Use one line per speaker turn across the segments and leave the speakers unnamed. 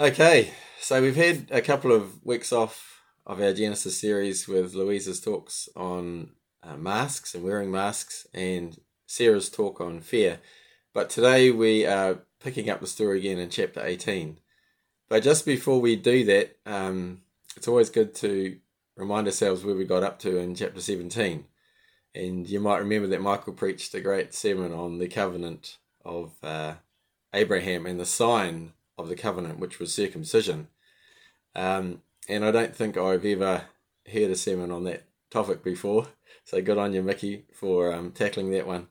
Okay, so we've had a couple of weeks off of our Genesis series with Louisa's talks on uh, masks and wearing masks, and Sarah's talk on fear. But today we are picking up the story again in chapter 18. But just before we do that, um, it's always good to remind ourselves where we got up to in chapter 17. And you might remember that Michael preached a great sermon on the covenant of uh, Abraham and the sign of the covenant, which was circumcision. Um, and I don't think I've ever heard a sermon on that topic before. So good on you, Mickey, for um, tackling that one.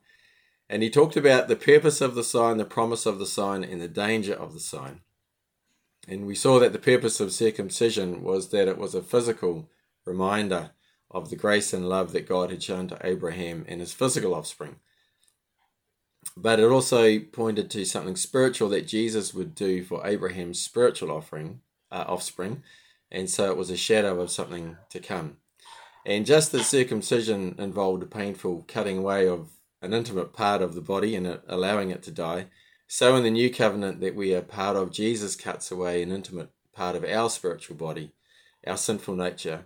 And he talked about the purpose of the sign, the promise of the sign, and the danger of the sign. And we saw that the purpose of circumcision was that it was a physical reminder of the grace and love that God had shown to Abraham and his physical offspring. But it also pointed to something spiritual that Jesus would do for Abraham's spiritual offering, uh, offspring, and so it was a shadow of something to come. And just as circumcision involved a painful cutting away of an intimate part of the body and allowing it to die, so in the new covenant that we are part of, Jesus cuts away an intimate part of our spiritual body, our sinful nature,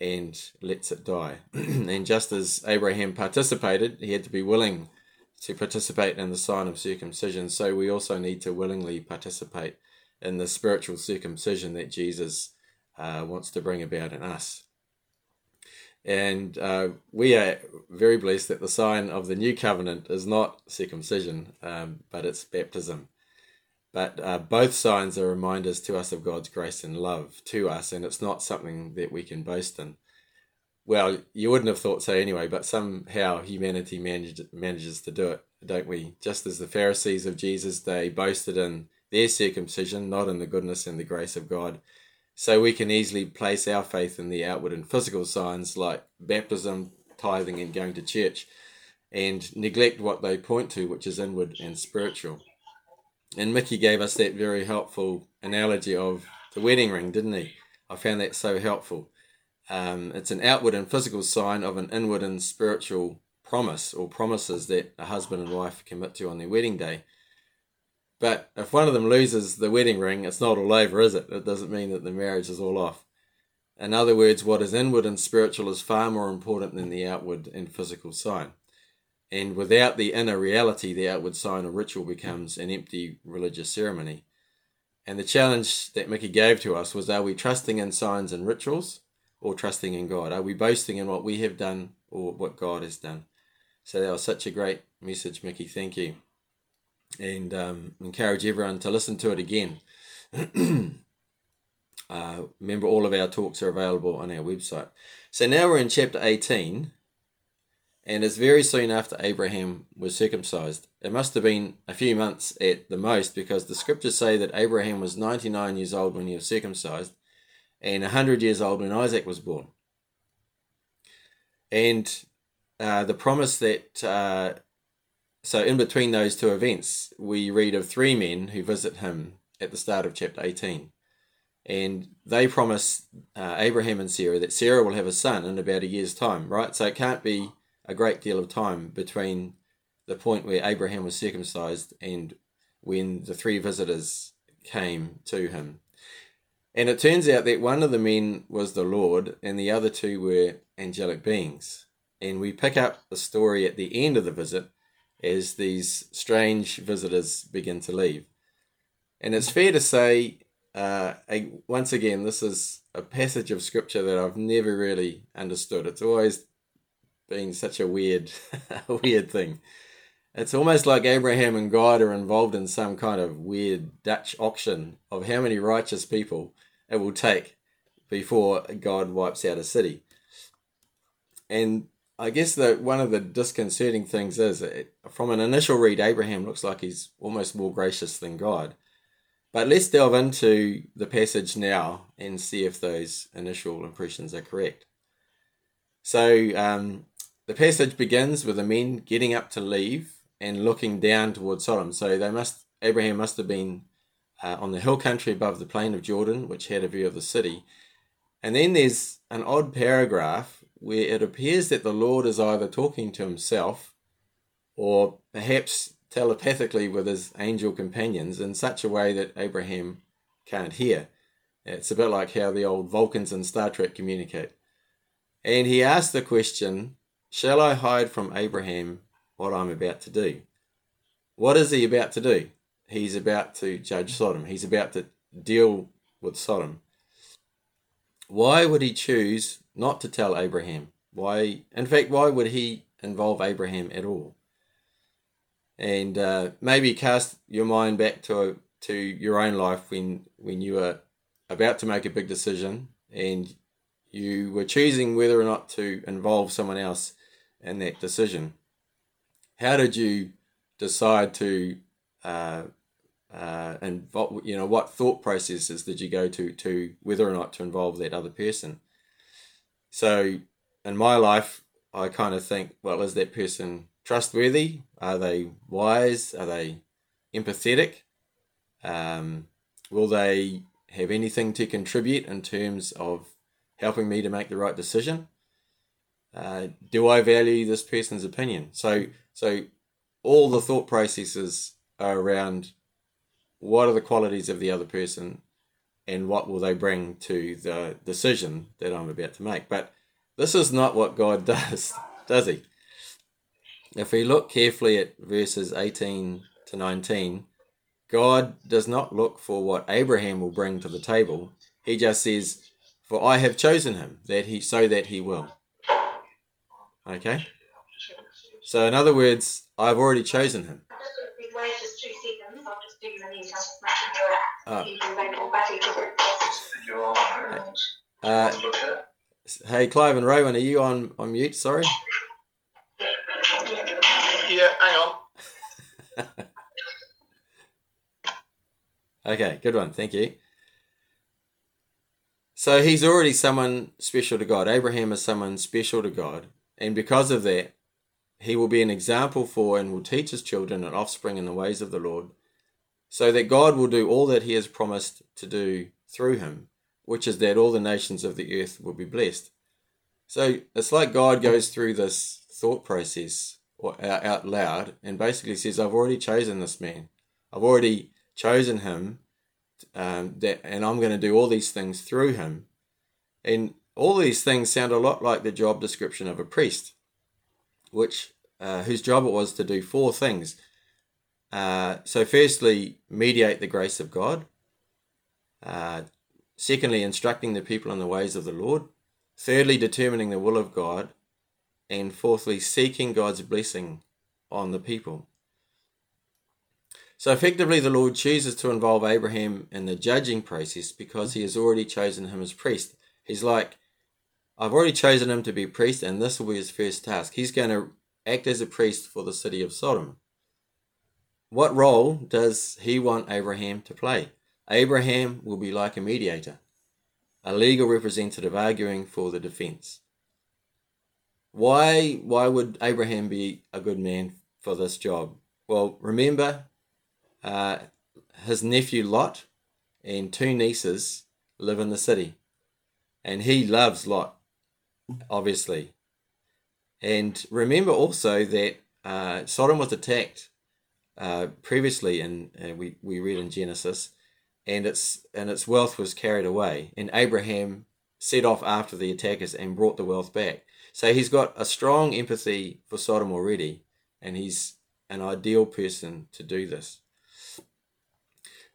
and lets it die. and just as Abraham participated, he had to be willing to participate in the sign of circumcision. So we also need to willingly participate in the spiritual circumcision that Jesus uh, wants to bring about in us. And uh, we are very blessed that the sign of the new covenant is not circumcision, um, but it's baptism. But uh, both signs are reminders to us of God's grace and love to us, and it's not something that we can boast in. Well, you wouldn't have thought so anyway, but somehow humanity managed, manages to do it, don't we? Just as the Pharisees of Jesus' day boasted in their circumcision, not in the goodness and the grace of God. So we can easily place our faith in the outward and physical signs like baptism, tithing, and going to church, and neglect what they point to, which is inward and spiritual. And Mickey gave us that very helpful analogy of the wedding ring, didn't he? I found that so helpful. Um, it's an outward and physical sign of an inward and spiritual promise or promises that a husband and wife commit to on their wedding day. But if one of them loses the wedding ring, it's not all over, is it? It doesn't mean that the marriage is all off. In other words, what is inward and spiritual is far more important than the outward and physical sign. And without the inner reality, the outward sign or ritual becomes an empty religious ceremony. And the challenge that Mickey gave to us was are we trusting in signs and rituals or trusting in God? Are we boasting in what we have done or what God has done? So that was such a great message, Mickey. Thank you. And um, encourage everyone to listen to it again. uh, remember, all of our talks are available on our website. So now we're in chapter 18, and it's very soon after Abraham was circumcised. It must have been a few months at the most because the scriptures say that Abraham was 99 years old when he was circumcised and 100 years old when Isaac was born. And uh, the promise that, uh, so in between those two events, we read of three men who visit him at the start of chapter 18. And they promise uh, Abraham and Sarah that Sarah will have a son in about a year's time, right? So it can't be a great deal of time between the point where Abraham was circumcised and when the three visitors came to him. And it turns out that one of the men was the Lord and the other two were angelic beings. And we pick up the story at the end of the visit as these strange visitors begin to leave. And it's fair to say, uh, once again, this is a passage of scripture that I've never really understood. It's always been such a weird, weird thing. It's almost like Abraham and God are involved in some kind of weird Dutch auction of how many righteous people it will take before God wipes out a city. And I guess that one of the disconcerting things is from an initial read, Abraham looks like he's almost more gracious than God. But let's delve into the passage now and see if those initial impressions are correct. So, um, the passage begins with the men getting up to leave and looking down towards Sodom. So they must Abraham must have been uh, on the hill country above the plain of Jordan, which had a view of the city. And then there's an odd paragraph where it appears that the Lord is either talking to himself or perhaps telepathically with his angel companions in such a way that Abraham can't hear. It's a bit like how the old Vulcans in Star Trek communicate. And he asks the question, Shall I hide from Abraham what I'm about to do? What is he about to do? He's about to judge Sodom. He's about to deal with Sodom. Why would he choose not to tell Abraham? Why, in fact, why would he involve Abraham at all? And uh, maybe cast your mind back to to your own life when when you were about to make a big decision and you were choosing whether or not to involve someone else in that decision. How did you decide to uh, uh, and what you know what thought processes did you go to to whether or not to involve that other person? So in my life i kind of think well is that person trustworthy? Are they wise? Are they empathetic? Um, will they have anything to contribute in terms of helping me to make the right decision? Uh, do i value this person's opinion? So so all the thought processes are around what are the qualities of the other person and what will they bring to the decision that I'm about to make. But this is not what God does, does he? If we look carefully at verses 18 to 19, God does not look for what Abraham will bring to the table. He just says, "For I have chosen him that he so that he will." Okay? So in other words, I've already chosen him. Uh, uh, hey, Clive and Rowan, are you on, on mute? Sorry.
Yeah, hang on.
okay, good one. Thank you. So he's already someone special to God. Abraham is someone special to God. And because of that, he will be an example for and will teach his children and offspring in the ways of the Lord so that God will do all that he has promised to do through him, which is that all the nations of the earth will be blessed. So it's like God goes through this thought process out loud and basically says, I've already chosen this man. I've already chosen him um, that, and I'm going to do all these things through him. And all these things sound a lot like the job description of a priest, which uh, whose job it was to do four things uh, so, firstly, mediate the grace of God. Uh, secondly, instructing the people in the ways of the Lord. Thirdly, determining the will of God. And fourthly, seeking God's blessing on the people. So, effectively, the Lord chooses to involve Abraham in the judging process because he has already chosen him as priest. He's like, I've already chosen him to be priest, and this will be his first task. He's going to act as a priest for the city of Sodom. What role does he want Abraham to play? Abraham will be like a mediator, a legal representative arguing for the defense. Why, why would Abraham be a good man for this job? Well, remember, uh, his nephew Lot and two nieces live in the city, and he loves Lot, obviously. And remember also that uh, Sodom was attacked uh, previously and uh, we, we read in Genesis, and its and its wealth was carried away, and Abraham set off after the attackers and brought the wealth back. So he's got a strong empathy for Sodom already, and he's an ideal person to do this.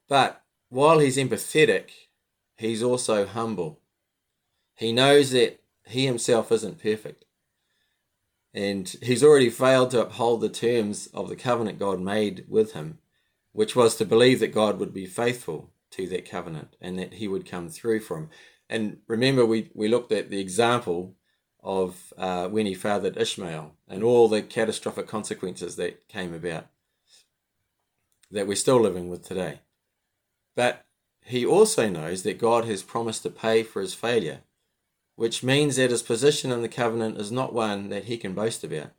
But while he's empathetic, he's also humble. He knows that he himself isn't perfect. And he's already failed to uphold the terms of the covenant God made with him, which was to believe that God would be faithful to that covenant and that he would come through for him. And remember, we, we looked at the example of uh, when he fathered Ishmael and all the catastrophic consequences that came about that we're still living with today. But he also knows that God has promised to pay for his failure which means that his position in the covenant is not one that he can boast about.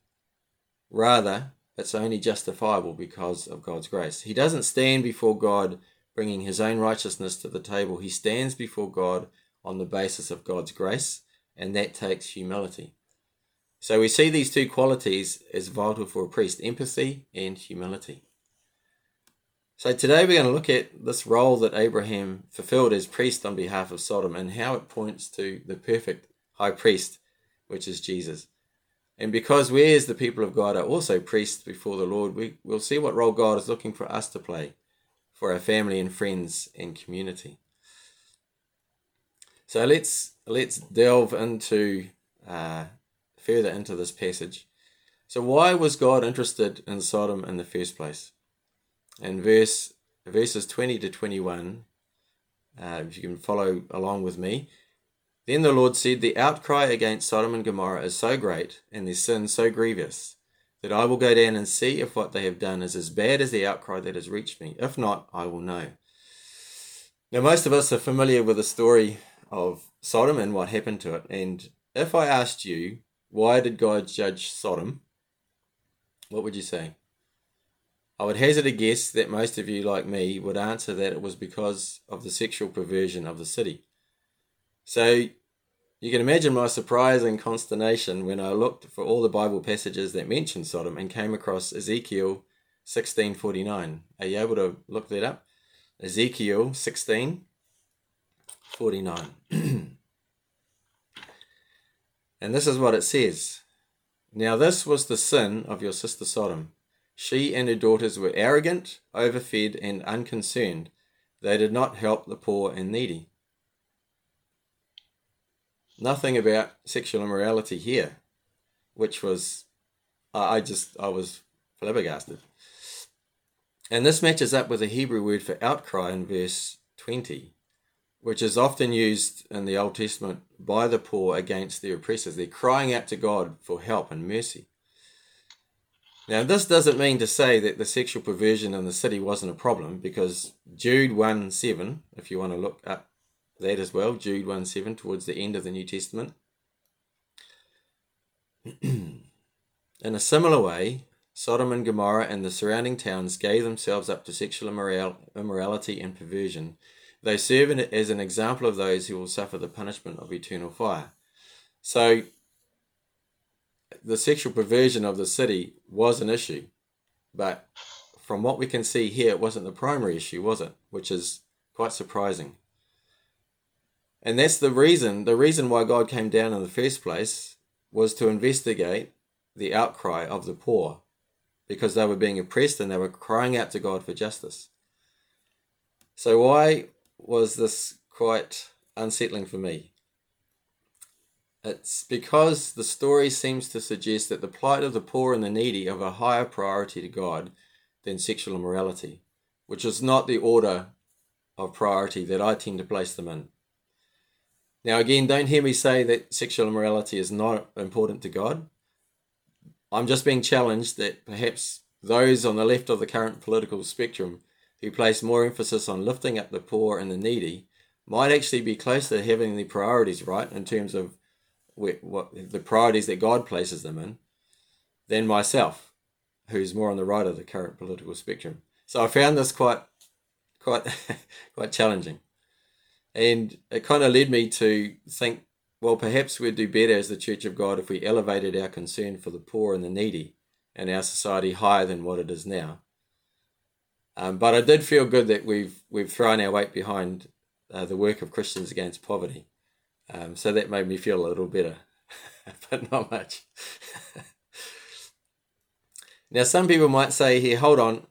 Rather, it's only justifiable because of God's grace. He doesn't stand before God bringing his own righteousness to the table. He stands before God on the basis of God's grace, and that takes humility. So we see these two qualities as vital for a priest empathy and humility. So today we're going to look at this role that Abraham fulfilled as priest on behalf of Sodom and how it points to the perfect high priest, which is Jesus. And because we as the people of God are also priests before the Lord, we will see what role God is looking for us to play for our family and friends and community. So let's let's delve into uh, further into this passage. So why was God interested in Sodom in the first place? In verse verses twenty to twenty one, uh, if you can follow along with me. Then the Lord said, The outcry against Sodom and Gomorrah is so great, and their sin so grievous, that I will go down and see if what they have done is as bad as the outcry that has reached me. If not, I will know. Now, most of us are familiar with the story of Sodom and what happened to it. And if I asked you, why did God judge Sodom? What would you say? I would hazard a guess that most of you, like me, would answer that it was because of the sexual perversion of the city. So you can imagine my surprise and consternation when I looked for all the Bible passages that mention Sodom and came across Ezekiel 16:49. Are you able to look that up? Ezekiel 16:49. and this is what it says. Now this was the sin of your sister Sodom. She and her daughters were arrogant, overfed, and unconcerned. They did not help the poor and needy nothing about sexual immorality here, which was, I just, I was flabbergasted. And this matches up with the Hebrew word for outcry in verse 20, which is often used in the Old Testament by the poor against their oppressors. They're crying out to God for help and mercy. Now, this doesn't mean to say that the sexual perversion in the city wasn't a problem, because Jude 1 7, if you want to look up that as well, Jude 1 7, towards the end of the New Testament. In a similar way, Sodom and Gomorrah and the surrounding towns gave themselves up to sexual immoral- immorality and perversion. They serve as an example of those who will suffer the punishment of eternal fire. So, the sexual perversion of the city was an issue, but from what we can see here, it wasn't the primary issue, was it? Which is quite surprising. And that's the reason, the reason why God came down in the first place was to investigate the outcry of the poor because they were being oppressed and they were crying out to God for justice. So, why was this quite unsettling for me? It's because the story seems to suggest that the plight of the poor and the needy have a higher priority to God than sexual immorality, which is not the order of priority that I tend to place them in. Now, again, don't hear me say that sexual immorality is not important to God. I'm just being challenged that perhaps those on the left of the current political spectrum who place more emphasis on lifting up the poor and the needy might actually be closer to having the priorities right in terms of what the priorities that God places them in than myself, who's more on the right of the current political spectrum. So I found this quite quite quite challenging. And it kind of led me to think, well, perhaps we'd do better as the Church of God if we elevated our concern for the poor and the needy in our society higher than what it is now. Um, but I did feel good that we've we've thrown our weight behind uh, the work of Christians against poverty. Um, so that made me feel a little better, but not much. now, some people might say here, hold on,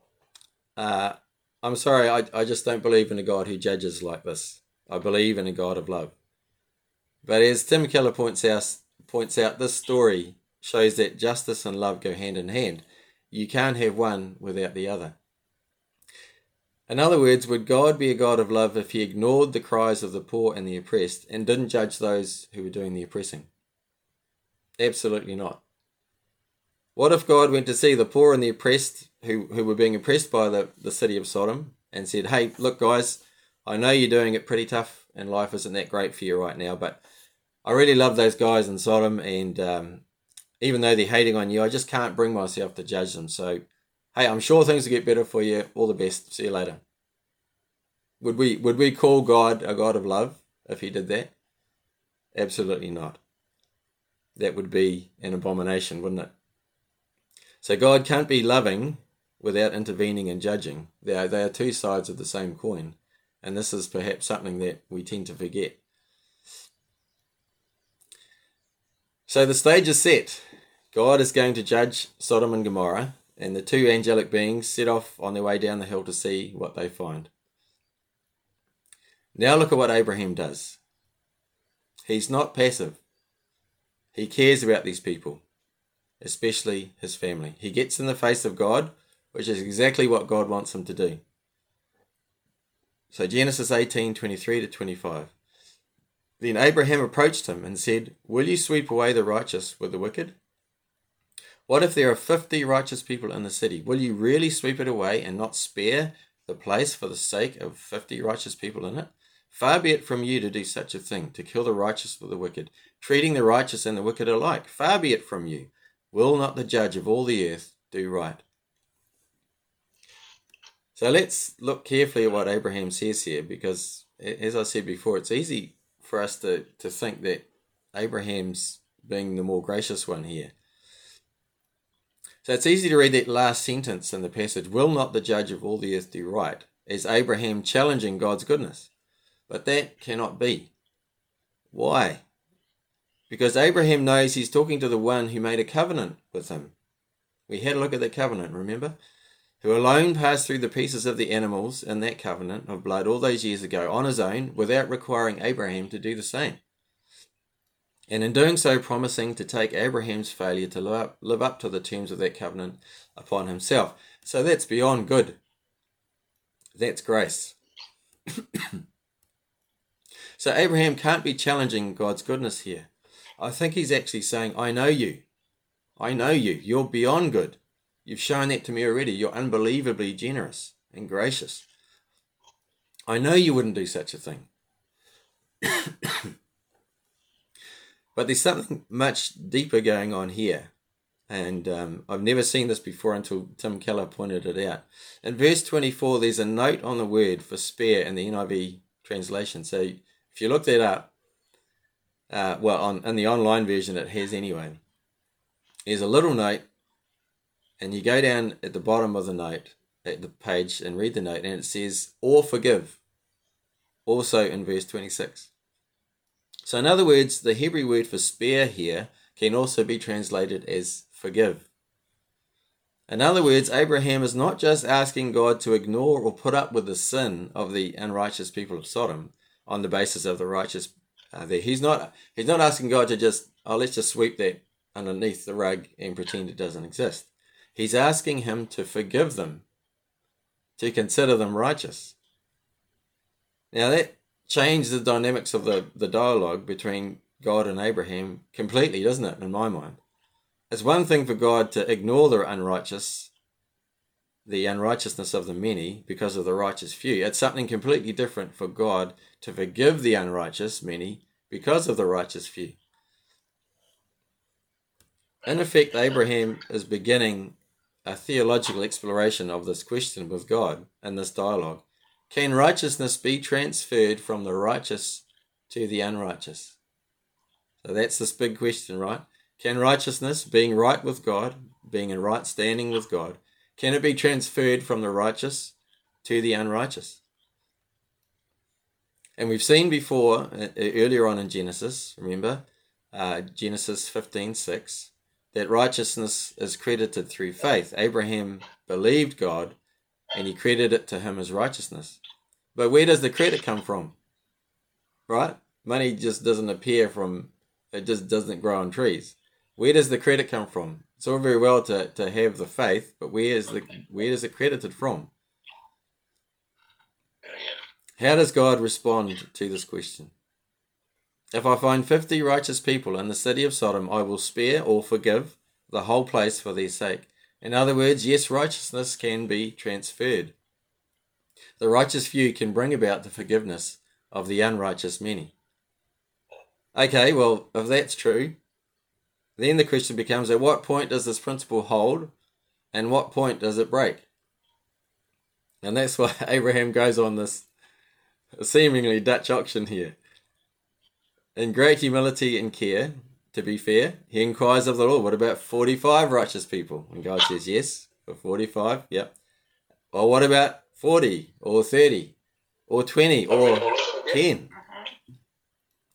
uh, I'm sorry, I, I just don't believe in a God who judges like this. I believe in a God of love. But as Tim Keller points out, points out, this story shows that justice and love go hand in hand. You can't have one without the other. In other words, would God be a God of love if he ignored the cries of the poor and the oppressed and didn't judge those who were doing the oppressing? Absolutely not. What if God went to see the poor and the oppressed who, who were being oppressed by the, the city of Sodom and said, Hey, look, guys, I know you're doing it pretty tough and life isn't that great for you right now, but I really love those guys in Sodom, and um, even though they're hating on you, I just can't bring myself to judge them. So, hey, I'm sure things will get better for you. All the best. See you later. Would we would we call God a God of love if He did that? Absolutely not. That would be an abomination, wouldn't it? So God can't be loving without intervening and judging. They are, they are two sides of the same coin, and this is perhaps something that we tend to forget. So the stage is set. God is going to judge Sodom and Gomorrah, and the two angelic beings set off on their way down the hill to see what they find. Now look at what Abraham does. He's not passive. He cares about these people, especially his family. He gets in the face of God, which is exactly what God wants him to do. So Genesis 18 23 to 25. Then Abraham approached him and said, Will you sweep away the righteous with the wicked? What if there are fifty righteous people in the city? Will you really sweep it away and not spare the place for the sake of fifty righteous people in it? Far be it from you to do such a thing, to kill the righteous with the wicked, treating the righteous and the wicked alike. Far be it from you. Will not the judge of all the earth do right? So let's look carefully at what Abraham says here, because as I said before, it's easy for us to, to think that Abraham's being the more gracious one here. So it's easy to read that last sentence in the passage, will not the judge of all the earth do right, as Abraham challenging God's goodness. But that cannot be. Why? Because Abraham knows he's talking to the one who made a covenant with him. We had a look at the covenant, remember? Who alone passed through the pieces of the animals in that covenant of blood all those years ago on his own without requiring Abraham to do the same and in doing so promising to take Abraham's failure to live up, live up to the terms of that covenant upon himself. So that's beyond good. That's grace. so Abraham can't be challenging God's goodness here. I think he's actually saying, I know you. I know you. You're beyond good. You've shown that to me already. You're unbelievably generous and gracious. I know you wouldn't do such a thing. But there's something much deeper going on here. And um, I've never seen this before until Tim Keller pointed it out. In verse 24, there's a note on the word for spare in the NIV translation. So if you look that up, uh, well, on in the online version, it has anyway. There's a little note, and you go down at the bottom of the note, at the page, and read the note, and it says, or forgive, also in verse 26. So, in other words, the Hebrew word for spare here can also be translated as forgive. In other words, Abraham is not just asking God to ignore or put up with the sin of the unrighteous people of Sodom on the basis of the righteous uh, there. He's not he's not asking God to just oh let's just sweep that underneath the rug and pretend it doesn't exist. He's asking him to forgive them, to consider them righteous. Now that changed the dynamics of the, the dialogue between God and Abraham completely, doesn't it, in my mind? It's one thing for God to ignore the unrighteous, the unrighteousness of the many because of the righteous few. It's something completely different for God to forgive the unrighteous many because of the righteous few. In effect, Abraham is beginning a theological exploration of this question with God in this dialogue. Can righteousness be transferred from the righteous to the unrighteous? So that's this big question, right? Can righteousness, being right with God, being in right standing with God, can it be transferred from the righteous to the unrighteous? And we've seen before, uh, earlier on in Genesis, remember, uh, Genesis 15 6, that righteousness is credited through faith. Abraham believed God and he credited it to him as righteousness. But where does the credit come from? Right? Money just doesn't appear from, it just doesn't grow on trees. Where does the credit come from? It's all very well to, to have the faith, but where is the where is it credited from? How does God respond to this question? If I find fifty righteous people in the city of Sodom, I will spare or forgive the whole place for their sake. In other words, yes, righteousness can be transferred. The righteous few can bring about the forgiveness of the unrighteous many. Okay, well, if that's true, then the question becomes at what point does this principle hold and what point does it break? And that's why Abraham goes on this seemingly Dutch auction here. In great humility and care, to be fair, he inquires of the Lord, what about 45 righteous people? And God says, yes, for 45, yep. Well, what about 40 or 30 or 20 or 10?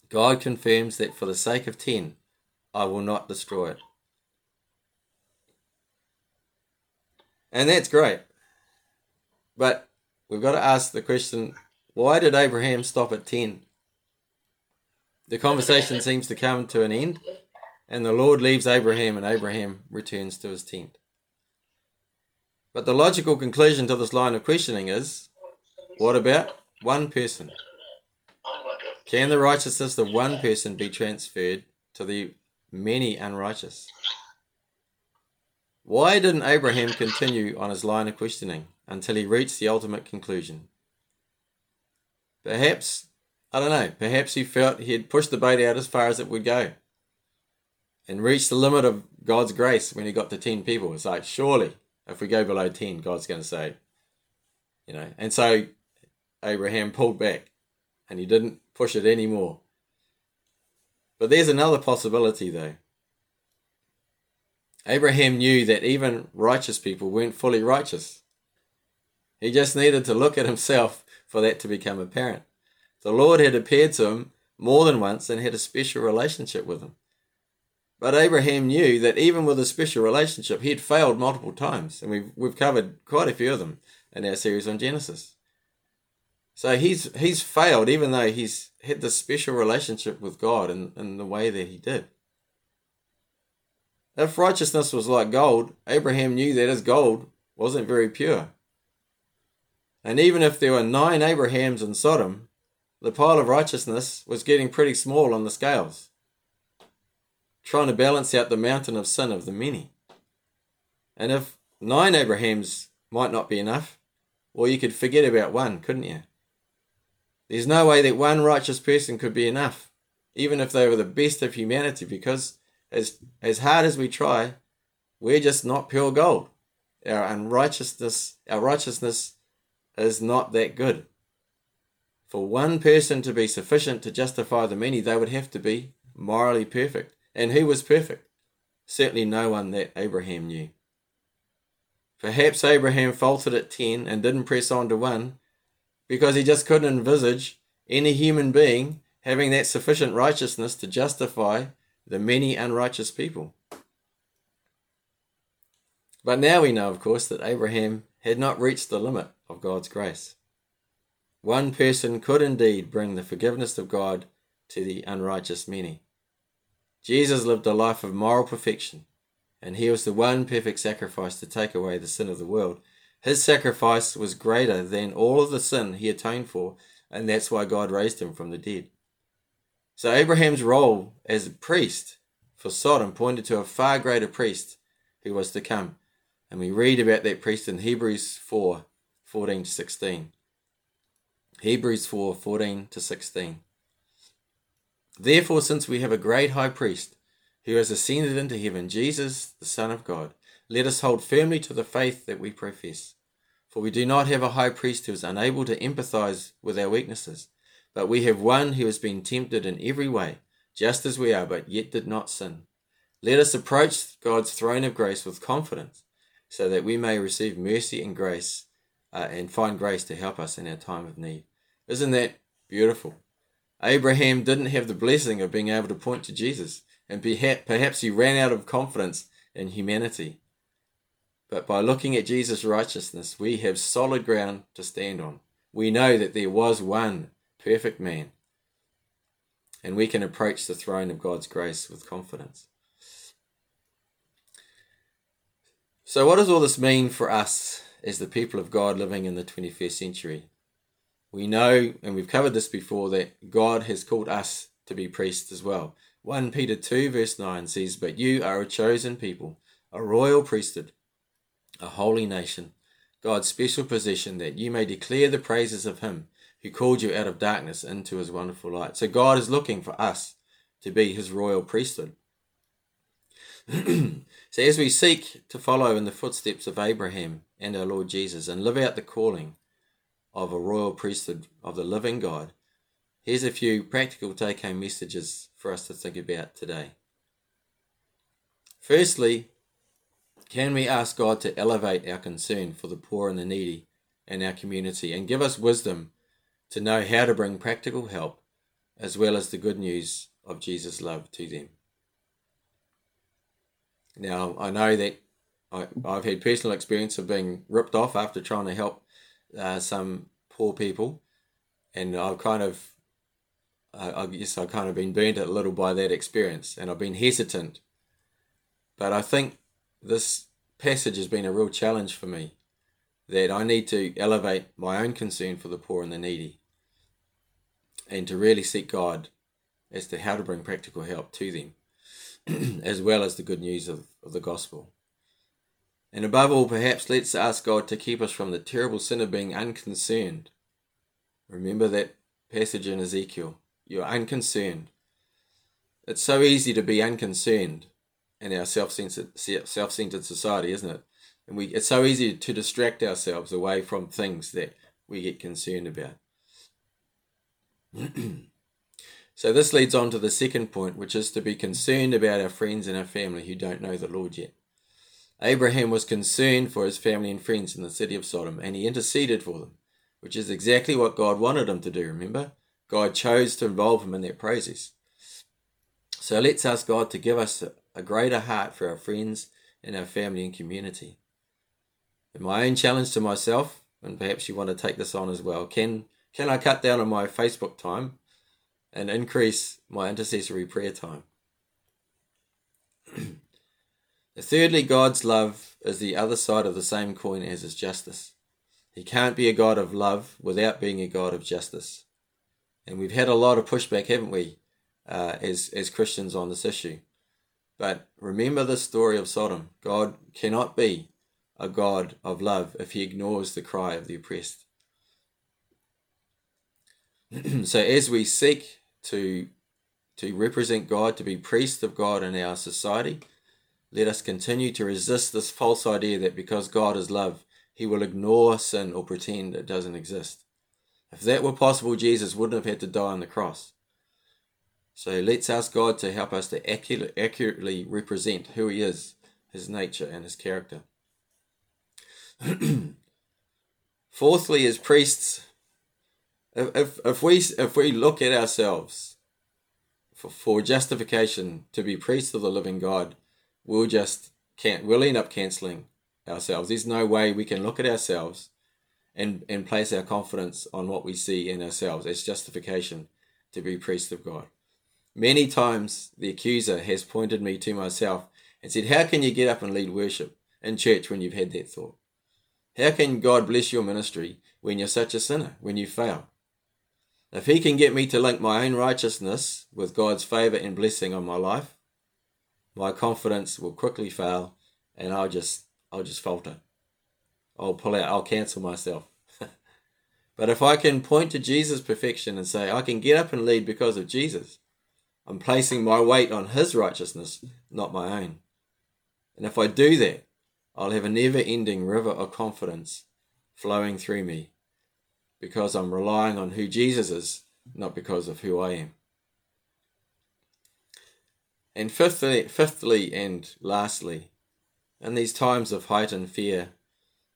God confirms that for the sake of 10, I will not destroy it. And that's great. But we've got to ask the question why did Abraham stop at 10? The conversation seems to come to an end, and the Lord leaves Abraham, and Abraham returns to his tent. But the logical conclusion to this line of questioning is what about one person? Can the righteousness of one person be transferred to the many unrighteous? Why didn't Abraham continue on his line of questioning until he reached the ultimate conclusion? Perhaps, I don't know, perhaps he felt he had pushed the boat out as far as it would go and reached the limit of God's grace when he got to 10 people. It's like, surely if we go below 10, God's going to say, you know. And so Abraham pulled back and he didn't push it anymore. But there's another possibility, though. Abraham knew that even righteous people weren't fully righteous. He just needed to look at himself for that to become apparent. The Lord had appeared to him more than once and had a special relationship with him. But Abraham knew that even with a special relationship, he had failed multiple times, and we've we've covered quite a few of them in our series on Genesis. So he's he's failed, even though he's had this special relationship with God in, in the way that he did. If righteousness was like gold, Abraham knew that his gold wasn't very pure. And even if there were nine Abrahams in Sodom, the pile of righteousness was getting pretty small on the scales trying to balance out the mountain of sin of the many. And if nine Abrahams might not be enough, well, you could forget about one, couldn't you? There's no way that one righteous person could be enough, even if they were the best of humanity, because as, as hard as we try, we're just not pure gold. Our unrighteousness, our righteousness is not that good. For one person to be sufficient to justify the many, they would have to be morally perfect. And who was perfect? Certainly no one that Abraham knew. Perhaps Abraham faltered at 10 and didn't press on to 1 because he just couldn't envisage any human being having that sufficient righteousness to justify the many unrighteous people. But now we know, of course, that Abraham had not reached the limit of God's grace. One person could indeed bring the forgiveness of God to the unrighteous many. Jesus lived a life of moral perfection, and he was the one perfect sacrifice to take away the sin of the world. His sacrifice was greater than all of the sin he atoned for, and that's why God raised him from the dead. So Abraham's role as a priest for Sodom pointed to a far greater priest who was to come. And we read about that priest in Hebrews 4 14 to 16. Hebrews 4 14 to 16. Therefore, since we have a great high priest who has ascended into heaven, Jesus, the Son of God, let us hold firmly to the faith that we profess. For we do not have a high priest who is unable to empathize with our weaknesses, but we have one who has been tempted in every way, just as we are, but yet did not sin. Let us approach God's throne of grace with confidence, so that we may receive mercy and grace uh, and find grace to help us in our time of need. Isn't that beautiful? Abraham didn't have the blessing of being able to point to Jesus, and perhaps he ran out of confidence in humanity. But by looking at Jesus' righteousness, we have solid ground to stand on. We know that there was one perfect man, and we can approach the throne of God's grace with confidence. So, what does all this mean for us as the people of God living in the 21st century? We know, and we've covered this before, that God has called us to be priests as well. 1 Peter 2, verse 9 says, But you are a chosen people, a royal priesthood, a holy nation, God's special possession, that you may declare the praises of Him who called you out of darkness into His wonderful light. So God is looking for us to be His royal priesthood. so as we seek to follow in the footsteps of Abraham and our Lord Jesus and live out the calling of a royal priesthood of the living God, here's a few practical take home messages for us to think about today. Firstly, Can we ask God to elevate our concern for the poor and the needy in our community and give us wisdom to know how to bring practical help as well as the good news of Jesus' love to them? Now, I know that I, have had personal experience of being ripped off after trying to help uh, some poor people, and I've kind of, uh, I guess I've kind of been burnt a little by that experience, and I've been hesitant. But I think this passage has been a real challenge for me that I need to elevate my own concern for the poor and the needy and to really seek God as to how to bring practical help to them, as well as the good news of, of the gospel. And above all, perhaps let's ask God to keep us from the terrible sin of being unconcerned. Remember that passage in Ezekiel. You're unconcerned. It's so easy to be unconcerned in our self-centered, self-centered society, isn't it? And we, it's so easy to distract ourselves away from things that we get concerned about. so this leads on to the second point, which is to be concerned about our friends and our family who don't know the Lord yet. Abraham was concerned for his family and friends in the city of Sodom, and he interceded for them, which is exactly what God wanted him to do, remember? God chose to involve him in that process. So let's ask God to give us a greater heart for our friends and our family and community. And my own challenge to myself, and perhaps you want to take this on as well, can can I cut down on my Facebook time and increase my intercessory prayer time? Thirdly, God's love is the other side of the same coin as his justice. He can't be a God of love without being a God of justice. And we've had a lot of pushback, haven't we, uh, as, as Christians on this issue. But remember the story of Sodom. God cannot be a God of love if he ignores the cry of the oppressed. so as we seek to to represent God, to be priests of God in our society, let us continue to resist this false idea that because God is love, he will ignore sin or pretend it doesn't exist. If that were possible, Jesus wouldn't have had to die on the cross. So let's ask God to help us to accurately represent who He is, His nature, and His character. Fourthly, as priests, if, if, we, if we look at ourselves for, for justification to be priests of the living God, we'll just can't, we'll end up cancelling ourselves. There's no way we can look at ourselves and, and place our confidence on what we see in ourselves as justification to be priest of God. Many times the accuser has pointed me to myself and said, How can you get up and lead worship in church when you've had that thought? How can God bless your ministry when you're such a sinner, when you fail? If He can get me to link my own righteousness with God's favour and blessing on my life, my confidence will quickly fail and I'll just I'll just falter. I'll pull out, I'll cancel myself. but if I can point to Jesus' perfection and say, I can get up and lead because of Jesus, I'm placing my weight on His righteousness, not my own. And if I do that, I'll have a never ending river of confidence flowing through me because I'm relying on who Jesus is, not because of who I am. And fifthly, fifthly and lastly, in these times of heightened fear,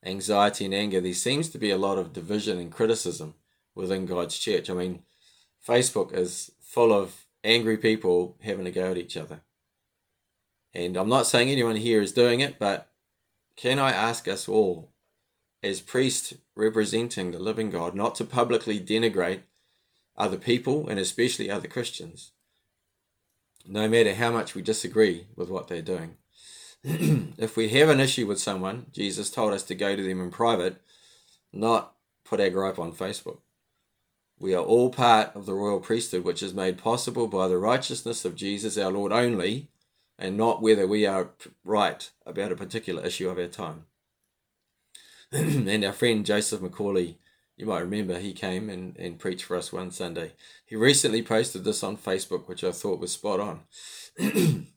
anxiety, and anger, there seems to be a lot of division and criticism within God's church. I mean, Facebook is full of angry people having a go at each other. And I'm not saying anyone here is doing it, but can I ask us all, as priests representing the living God, not to publicly denigrate other people and especially other Christians, no matter how much we disagree with what they're doing? if we have an issue with someone, Jesus told us to go to them in private, not put our gripe on Facebook. We are all part of the royal priesthood, which is made possible by the righteousness of Jesus our Lord only, and not whether we are right about a particular issue of our time. and our friend Joseph Macaulay, you might remember, he came and, and preached for us one Sunday. He recently posted this on Facebook, which I thought was spot on.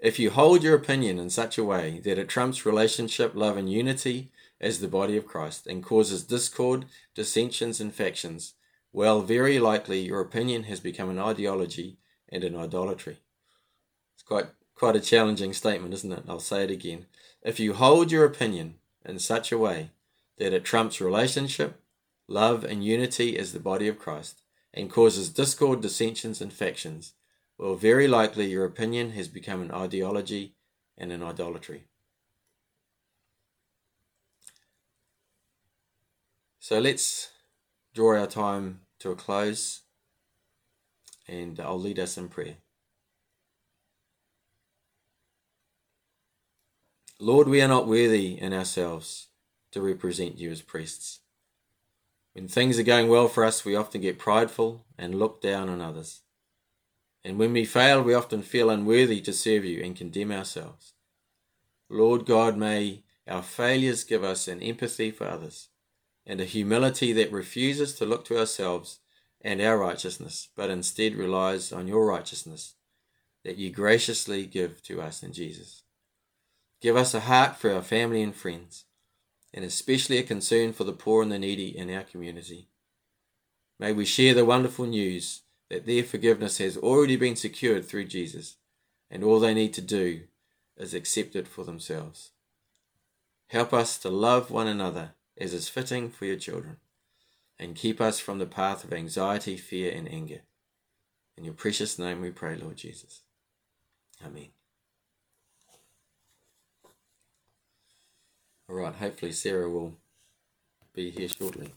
if you hold your opinion in such a way that it trumps relationship, love, and unity, as the body of Christ and causes discord, dissensions, and factions, well, very likely your opinion has become an ideology and an idolatry. It's quite quite a challenging statement, isn't it? I'll say it again. If you hold your opinion in such a way that it trumps relationship, love, and unity as the body of Christ, and causes discord, dissensions, and factions, well, very likely your opinion has become an ideology and an idolatry. So let's draw our time to a close, and I'll lead us in prayer. Lord, we are not worthy in ourselves to represent you as priests. When things are going well for us, we often get prideful and look down on others. And when we fail, we often feel unworthy to serve you and condemn ourselves. Lord God, may our failures give us an empathy for others and a humility that refuses to look to ourselves and our righteousness, but instead relies on your righteousness that you graciously give to us in Jesus. Give us a heart for our family and friends, and especially a concern for the poor and the needy in our community. May we share the wonderful news that their forgiveness has already been secured through Jesus, and all they need to do is accept it for themselves. Help us to love one another as is fitting for your children, and keep us from the path of anxiety, fear, and anger. In your precious name we pray, Lord Jesus. Amen. All right, hopefully Sarah will be here shortly.